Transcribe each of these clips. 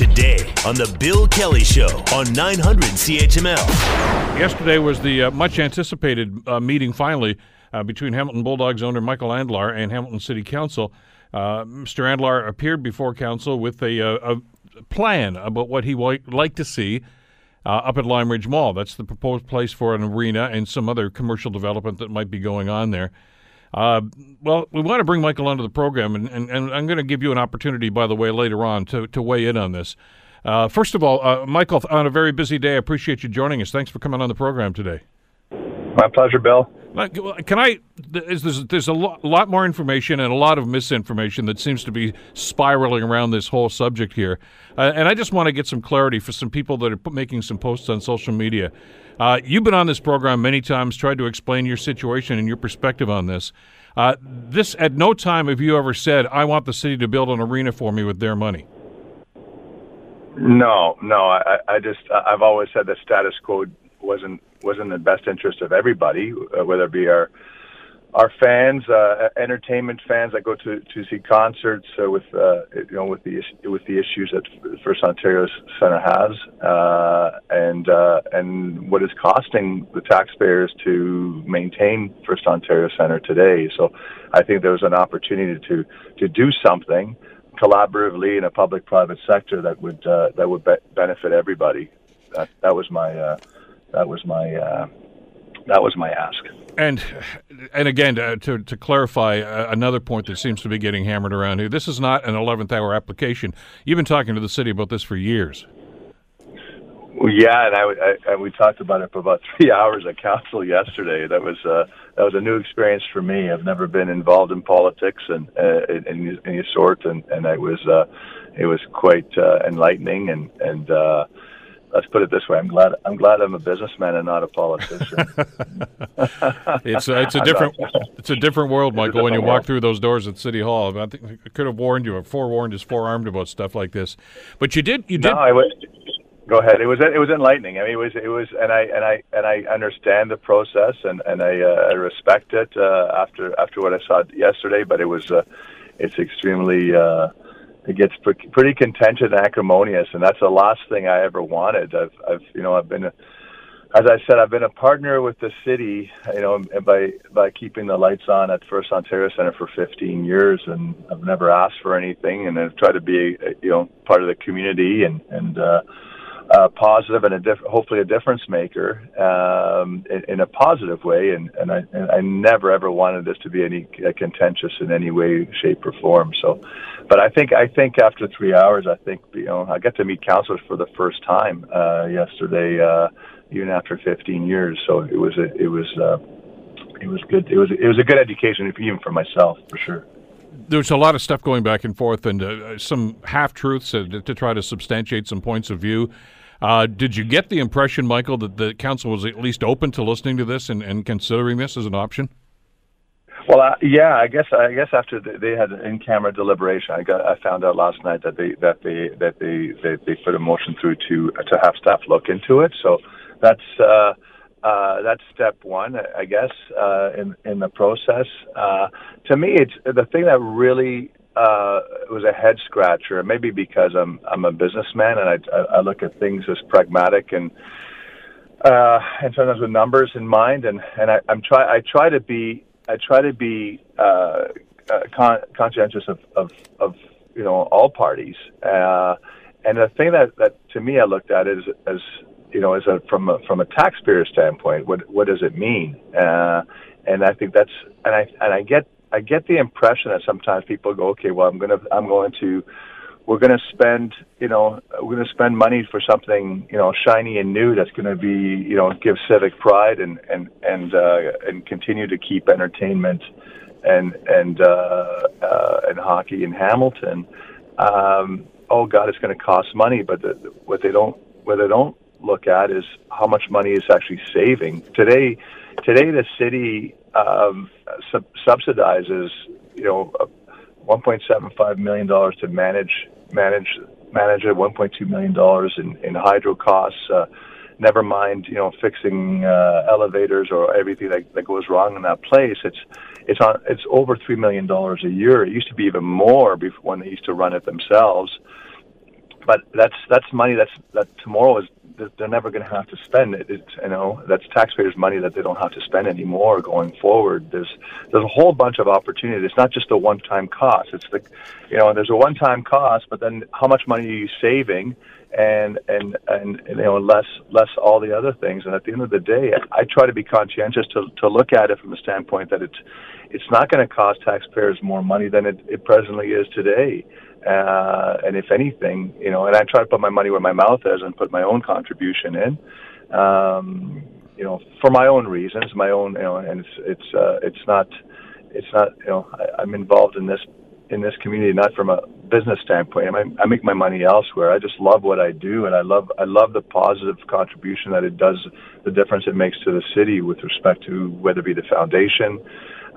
today on The Bill Kelly Show on 900 CHML. Yesterday was the uh, much anticipated uh, meeting finally uh, between Hamilton Bulldogs owner Michael Andlauer and Hamilton City Council. Uh, Mr. Andlauer appeared before council with a, uh, a plan about what he would like to see uh, up at Lime Ridge Mall. That's the proposed place for an arena and some other commercial development that might be going on there. Uh, well, we want to bring Michael onto the program, and, and, and I'm going to give you an opportunity, by the way, later on to, to weigh in on this. Uh, first of all, uh, Michael, on a very busy day, I appreciate you joining us. Thanks for coming on the program today. My pleasure, Bill. Can I? There's, there's a lot, lot more information and a lot of misinformation that seems to be spiraling around this whole subject here, uh, and I just want to get some clarity for some people that are making some posts on social media. Uh, you've been on this program many times, tried to explain your situation and your perspective on this. Uh, this at no time have you ever said, "I want the city to build an arena for me with their money." No, no. I, I just I've always said that status quo wasn't was in the best interest of everybody, uh, whether it be our our fans, uh, entertainment fans that go to to see concerts uh, with uh, you know with the with the issues that First Ontario Centre has, uh, and uh, and what is costing the taxpayers to maintain First Ontario Centre today. So, I think there was an opportunity to to do something collaboratively in a public-private sector that would uh, that would be- benefit everybody. That that was my uh, that was my uh, that was my ask. And and again, to, to, to clarify uh, another point that seems to be getting hammered around here, this is not an 11th hour application. You've been talking to the city about this for years. Well, yeah, and I, I, we talked about it for about three hours at council yesterday. That was uh, that was a new experience for me. I've never been involved in politics and uh, in, in any sort, and and it was uh, it was quite uh, enlightening and and. Uh, let's put it this way: I'm glad I'm glad I'm a businessman and not a politician. it's a, it's a different it's a different world, Michael. When you walk through those doors at City Hall, I think I could have warned you or forewarned is forearmed about stuff like this, but you did you did. No, I was, go ahead. It was it was enlightening. I mean, it was it was, and I and I and I understand the process and and I, uh, I respect it uh, after after what I saw yesterday. But it was uh, it's extremely. Uh, it gets pretty contentious and acrimonious, and that's the last thing I ever wanted. I've, I've, you know, I've been, as I said, I've been a partner with the city, you know, by by keeping the lights on at First Ontario Centre for 15 years, and I've never asked for anything, and I've tried to be, you know, part of the community and and. uh uh, positive and a diff- hopefully a difference maker um, in, in, a positive way. And, and, I, and I never ever wanted this to be any uh, contentious in any way, shape, or form. So, but I think I think after three hours, I think you know I got to meet counselors for the first time uh, yesterday, uh, even after 15 years. So it was a, it was. Uh, it was good. It was it was a good education, even for myself, for sure there's a lot of stuff going back and forth and uh, some half truths to try to substantiate some points of view. Uh, did you get the impression, Michael, that the council was at least open to listening to this and, and considering this as an option? Well, uh, yeah, I guess I guess after the, they had an in-camera deliberation, I got I found out last night that they that they that they they, they put a motion through to to have staff look into it. So that's uh, uh, that's step one, I guess, uh, in in the process. Uh, to me, it's the thing that really uh, it was a head scratcher. Maybe because I'm I'm a businessman and I I look at things as pragmatic and uh, and sometimes with numbers in mind. And and I, I'm try I try to be I try to be uh, uh, con- conscientious of, of of you know all parties. Uh, and the thing that that to me I looked at is as you know as a from a from a taxpayer standpoint, what what does it mean? Uh, and I think that's and I and I get I get the impression that sometimes people go, okay, well, I'm gonna, I'm going to, we're going to spend, you know, we're going to spend money for something, you know, shiny and new that's going to be, you know, give civic pride and and and uh, and continue to keep entertainment and and uh, uh, and hockey in Hamilton. Um, oh God, it's going to cost money, but the, what they don't what they don't look at is how much money is actually saving today. Today, the city um, sub- subsidizes, you know, $1.75 million to manage manage manage it, $1.2 million in, in hydro costs. Uh, never mind, you know, fixing uh, elevators or everything that, that goes wrong in that place. It's it's on it's over three million dollars a year. It used to be even more before when they used to run it themselves. But that's that's money that's that tomorrow is they're never going to have to spend it. It's, you know, that's taxpayers' money that they don't have to spend anymore going forward. There's there's a whole bunch of opportunity. It's not just a one-time cost. It's the, you know, there's a one-time cost, but then how much money are you saving? And, and and and you know less less all the other things and at the end of the day I, I try to be conscientious to to look at it from the standpoint that it's it's not going to cost taxpayers more money than it, it presently is today uh, and if anything, you know, and I try to put my money where my mouth is and put my own contribution in, um, you know, for my own reasons, my own, you know, and it's it's uh, it's not it's not you know I, I'm involved in this in this community not from a business standpoint. I, I make my money elsewhere. I just love what I do, and I love I love the positive contribution that it does, the difference it makes to the city with respect to whether it be the foundation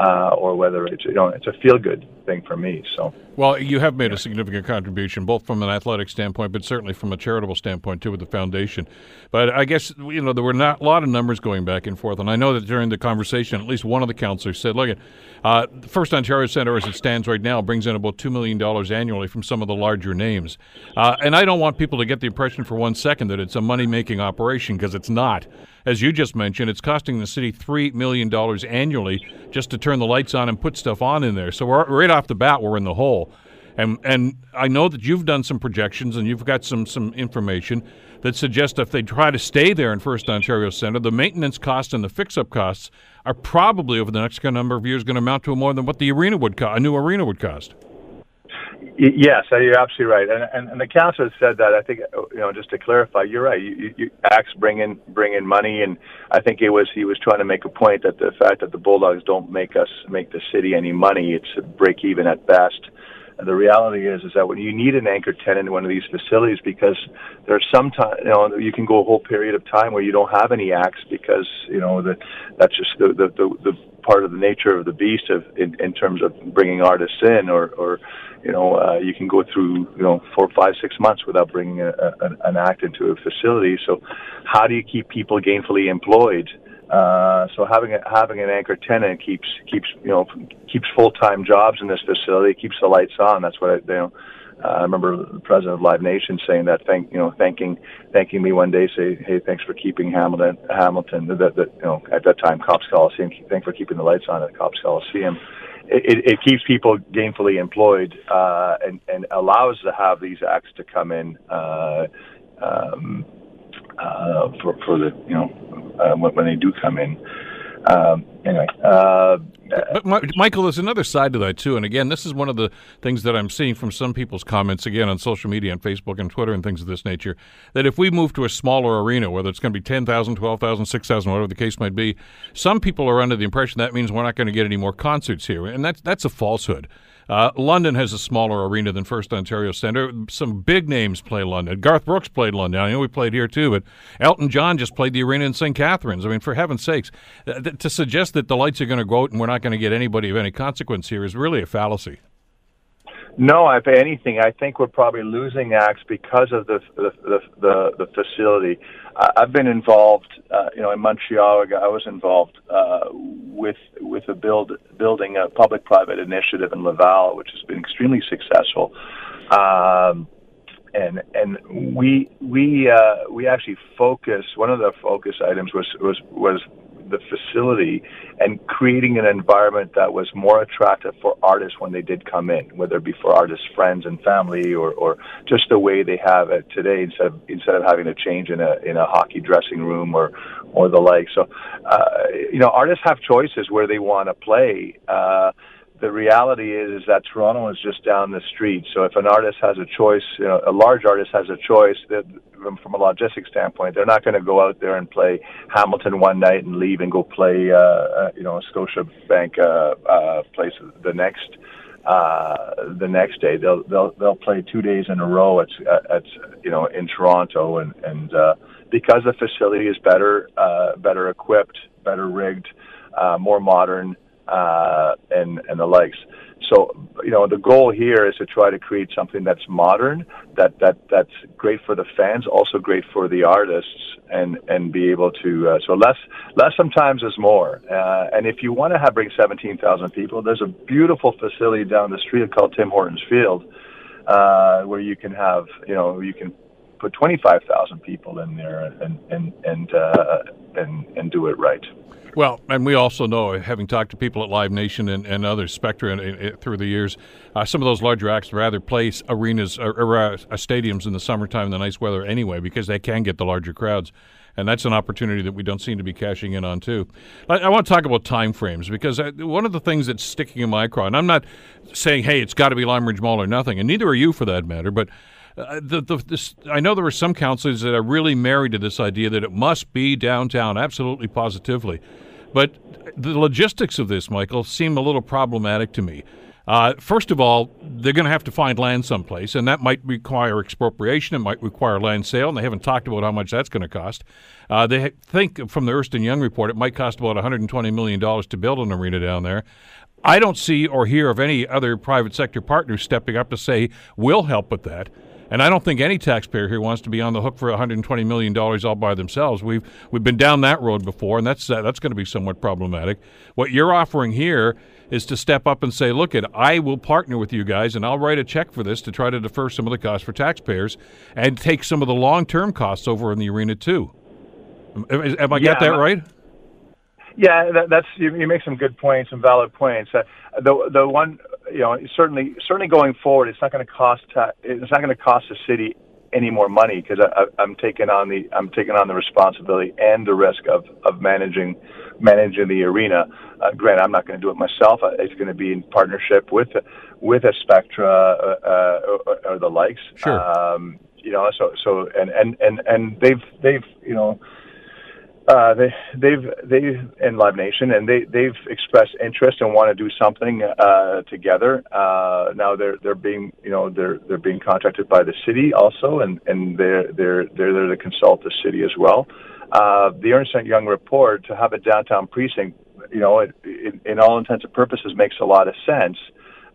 uh, or whether it's you know it's a feel good thing for me. So well, you have made a significant contribution, both from an athletic standpoint, but certainly from a charitable standpoint too, with the foundation. But I guess you know there were not a lot of numbers going back and forth, and I know that during the conversation, at least one of the councillors said, "Look, uh, First Ontario Centre, as it stands right now, brings in about two million dollars annually from some of the larger names." Uh, and I don't want people to get the impression for one second that it's a money making operation because it's not as you just mentioned, it's costing the city $3 million annually just to turn the lights on and put stuff on in there. So right off the bat, we're in the hole. And, and I know that you've done some projections and you've got some, some information that suggests if they try to stay there in First Ontario Centre, the maintenance costs and the fix-up costs are probably over the next number of years going to amount to more than what the arena would co- a new arena would cost. Yes, uh, you're absolutely right, and, and, and the council has said that. I think uh, you know, just to clarify, you're right. You, you, you acts bring in bring in money, and I think it was he was trying to make a point that the fact that the Bulldogs don't make us make the city any money, it's a break even at best. The reality is, is that when you need an anchor tenant in one of these facilities, because there's some time, you know, you can go a whole period of time where you don't have any acts because you know that that's just the the the, the part of the nature of the beast of in, in terms of bringing artists in or or you know, uh, you can go through, you know, four, five, six months without bringing a, a, an act into a facility. So, how do you keep people gainfully employed? Uh, so having a, having an anchor tenant keeps keeps you know keeps full time jobs in this facility, keeps the lights on. That's what I, you know. Uh, I remember the president of Live Nation saying that, thank you know, thanking thanking me one day, say, hey, thanks for keeping Hamilton Hamilton, that, that you know, at that time Copps Coliseum, thanks for keeping the lights on at Copps Coliseum it, it keeps people gainfully employed uh, and, and allows to have these acts to come in uh, um, uh, for, for the you know uh, when, they do come in. Um, anyway, uh, but Michael, there's another side to that too. And again, this is one of the things that I'm seeing from some people's comments again on social media, on Facebook and Twitter and things of this nature. That if we move to a smaller arena, whether it's going to be 10,000, 12,000, 6,000, whatever the case might be, some people are under the impression that means we're not going to get any more concerts here, and that's that's a falsehood. Uh, London has a smaller arena than First Ontario Centre. Some big names play London. Garth Brooks played London. I know we played here too, but Elton John just played the arena in St. Catharines. I mean, for heaven's sakes, uh, th- to suggest that the lights are going to go out and we're not going to get anybody of any consequence here is really a fallacy. No, if anything, I think we're probably losing acts because of the the the, the, the facility. I've been involved, uh, you know, in Montreal. I was involved uh, with with a build building a public-private initiative in Laval, which has been extremely successful. Um, and and we we uh, we actually focus. One of the focus items was was was the facility and creating an environment that was more attractive for artists when they did come in, whether it be for artists' friends and family or, or just the way they have it today instead of instead of having to change in a in a hockey dressing room or or the like. So, uh, you know, artists have choices where they want to play. Uh, the reality is, is that Toronto is just down the street. So if an artist has a choice, you know, a large artist has a choice that from, from a logistics standpoint, they're not going to go out there and play Hamilton one night and leave and go play, uh, uh, you know, a Scotia Bank uh, uh, place the next uh, the next day. They'll they'll they'll play two days in a row at at you know in Toronto and and uh, because the facility is better uh, better equipped, better rigged, uh, more modern uh, and and the likes. So you know the goal here is to try to create something that's modern, that that that's great for the fans, also great for the artists, and and be able to uh, so less less sometimes is more. Uh, and if you want to have bring seventeen thousand people, there's a beautiful facility down the street called Tim Hortons Field. uh, where you can have, you know, you can put 25,000 people in there and and and uh, and and do it right. Well, and we also know, having talked to people at Live Nation and, and others, Spectra, and, and, through the years, uh, some of those larger acts rather place arenas or, or uh, stadiums in the summertime in the nice weather anyway because they can get the larger crowds. And that's an opportunity that we don't seem to be cashing in on, too. I, I want to talk about time frames because I, one of the things that's sticking in my craw, and I'm not saying, hey, it's got to be Lime Ridge Mall or nothing, and neither are you for that matter, but uh, the, the, this, I know there are some councilors that are really married to this idea that it must be downtown, absolutely positively. But the logistics of this, Michael, seem a little problematic to me. Uh, first of all, they're going to have to find land someplace, and that might require expropriation. It might require land sale, and they haven't talked about how much that's going to cost. Uh, they think from the Ernst & Young report, it might cost about $120 million to build an arena down there. I don't see or hear of any other private sector partners stepping up to say, we'll help with that. And I don't think any taxpayer here wants to be on the hook for 120 million dollars all by themselves. We've we've been down that road before, and that's uh, that's going to be somewhat problematic. What you're offering here is to step up and say, "Look, it, I will partner with you guys, and I'll write a check for this to try to defer some of the costs for taxpayers and take some of the long-term costs over in the arena too." Am, am I yeah, that right? Yeah, that, that's you, you, make some good points, some valid points. Uh, the the one you know certainly certainly going forward, it's not going to cost ta- it's not going to cost the city any more money because I'm taking on the I'm taking on the responsibility and the risk of of managing managing the arena. Uh, granted, I'm not going to do it myself. Uh, it's going to be in partnership with with a Spectra uh, uh, or, or, the likes. Sure. Um, you know, so so and and and and they've they've you know uh, they, they've they in Live Nation, and they they've expressed interest and want to do something uh, together. Uh, now they're they're being you know they're they're being contracted by the city also, and and they're they're they're there to consult the city as well. Uh, the Ernst Young report to have a downtown precinct, you know, it, it, in all intents and purposes makes a lot of sense.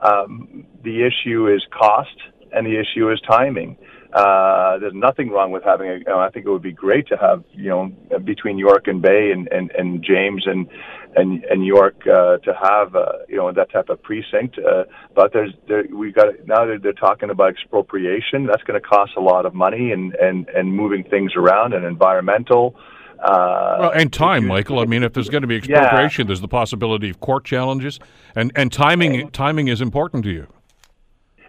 Um, the issue is cost, and the issue is timing. Uh, there's nothing wrong with having a. You know, I think it would be great to have you know between York and Bay and and, and James and and and York uh, to have uh, you know that type of precinct. Uh, but there's there, we got now they're, they're talking about expropriation. That's going to cost a lot of money and and and moving things around and environmental. Uh, well, and time, Michael. I mean, if there's going to be expropriation, yeah. there's the possibility of court challenges, and and timing timing is important to you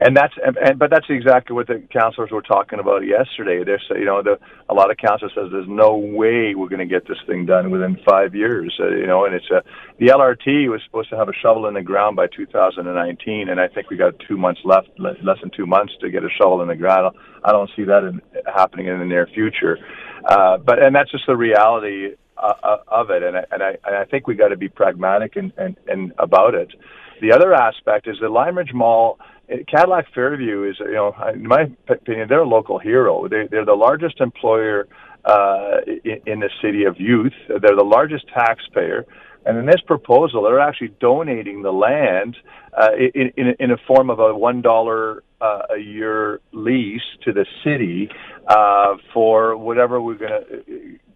and that's and, and, but that's exactly what the counselors were talking about yesterday. There's you know the a lot of counselors says there's no way we're going to get this thing done within five years. Uh, you know, and it's a the LRT was supposed to have a shovel in the ground by 2019, and I think we got two months left, less than two months to get a shovel in the ground. I don't see that in, happening in the near future. Uh, but and that's just the reality uh, uh of it, and I, and I and I think we got to be pragmatic and, and and about it. The other aspect is the Lime Ridge Mall Cadillac Fairview is, you know, in my opinion, they're a local hero. They, they're the largest employer uh, in, in the city of youth. They're the largest taxpayer. And in this proposal, they're actually donating the land uh, in, in, in a form of a one dollar uh, a year lease to the city uh, for whatever we're gonna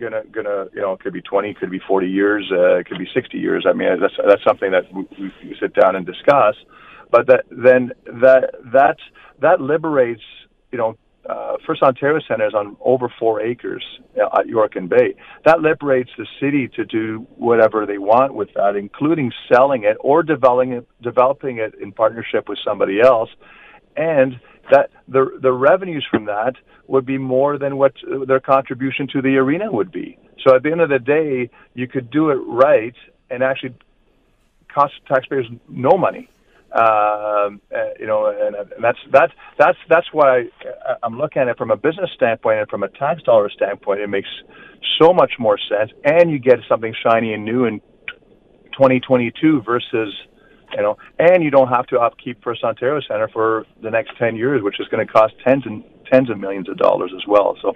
gonna gonna you know it could be 20 could be 40 years uh, it could be 60 years i mean that's that's something that we, we sit down and discuss but that, then that that that liberates you know uh, First Ontario Centre is on over four acres at York and Bay. That liberates the city to do whatever they want with that, including selling it or developing it, developing it in partnership with somebody else. And that the the revenues from that would be more than what their contribution to the arena would be. So at the end of the day, you could do it right and actually cost taxpayers no money. Um, uh, you know, and, and that's that's that's that's why I, I'm looking at it from a business standpoint and from a tax dollar standpoint. It makes so much more sense, and you get something shiny and new in 2022 versus you know, and you don't have to upkeep First Ontario Centre for the next 10 years, which is going to cost tens and tens of millions of dollars as well. So,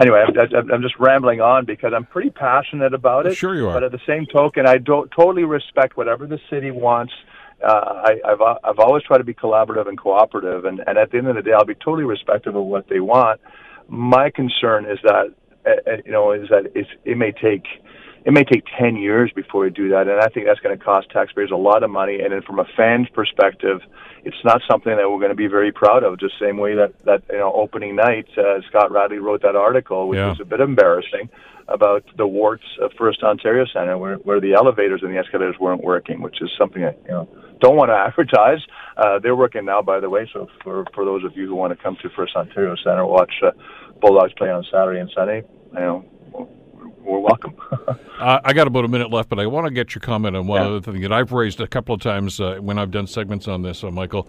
anyway, I'm, I'm just rambling on because I'm pretty passionate about it. Sure, you are. But at the same token, I don't totally respect whatever the city wants uh, I, I've I've always tried to be collaborative and cooperative, and, and at the end of the day, I'll be totally respectful of what they want. My concern is that uh, uh, you know is that it's, it may take it may take 10 years before we do that. And I think that's going to cost taxpayers a lot of money. And then from a fan's perspective, it's not something that we're going to be very proud of. Just same way that, that you know, opening night, uh, Scott Radley wrote that article, which Yeah. was a bit embarrassing about the warts of First Ontario Centre, where, where the elevators and the escalators weren't working, which is something that, you know, don't want to advertise. Uh, they're working now, by the way. So for, for those of you who want to come to First Ontario Centre, watch uh, Bulldogs play on Saturday and Sunday, you know, we're welcome. Uh, I got about a minute left, but I want to get your comment on one Yeah. other thing that I've raised a couple of times uh, when I've done segments on this, uh, Michael.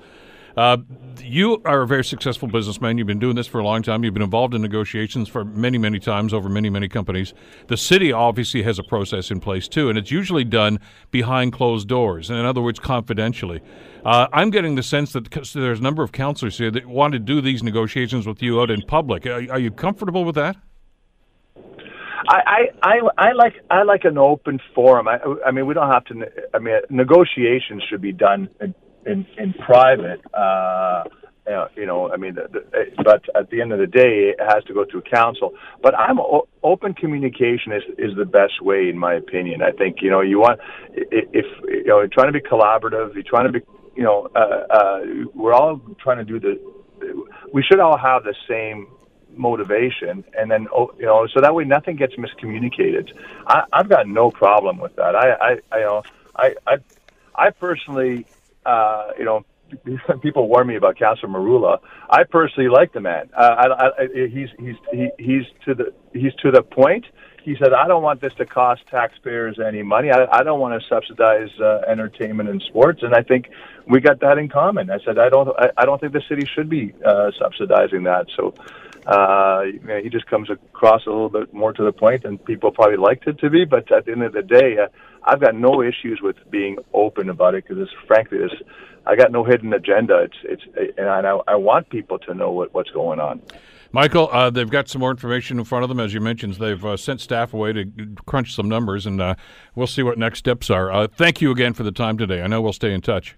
Uh, you are a very successful businessman. You've been doing this for a long time. You've been involved in negotiations for many, many times over many, many companies. The city obviously has a process in place too, and it's usually done behind closed doors. In other words, confidentially. Uh, I'm getting the sense that there's a number of councillors here that want to do these negotiations with you out in public. Are, are you comfortable with that? I, I, I, like I like an open forum. I, I mean, we don't have to. I mean, negotiations should be done in in, in private. Uh, you know, you know, I mean, the, but at the end of the day, it has to go through council. But I'm open communication is is the best way, in my opinion. I think you know you want if you know you're trying to be collaborative, you're trying to be you know uh, uh, we're all trying to do the. We should all have the same motivation and then oh, you know so that way nothing gets miscommunicated I, i've got no problem with that i i, I you know i i i personally uh you know people warn me about Councilor Merulla. I personally like the man. Uh, I, I, he's he's he, he's to the he's to the point. He said, "I don't want this to cost taxpayers any money. I, I don't want to subsidize uh, entertainment and sports." And I think we got that in common. I said, "I don't I, I don't think the city should be uh, subsidizing that." So uh, you know, he just comes across a little bit more to the point than people probably liked it to be. But at the end of the day, uh, I've got no issues with being open about it because, frankly, this I got no hidden agenda. It's it's and I, I want people to know what, what's going on. Michael, uh, they've got some more information in front of them. As you mentioned, they've uh, sent staff away to crunch some numbers, and uh, we'll see what next steps are. Uh, thank you again for the time today. I know we'll stay in touch.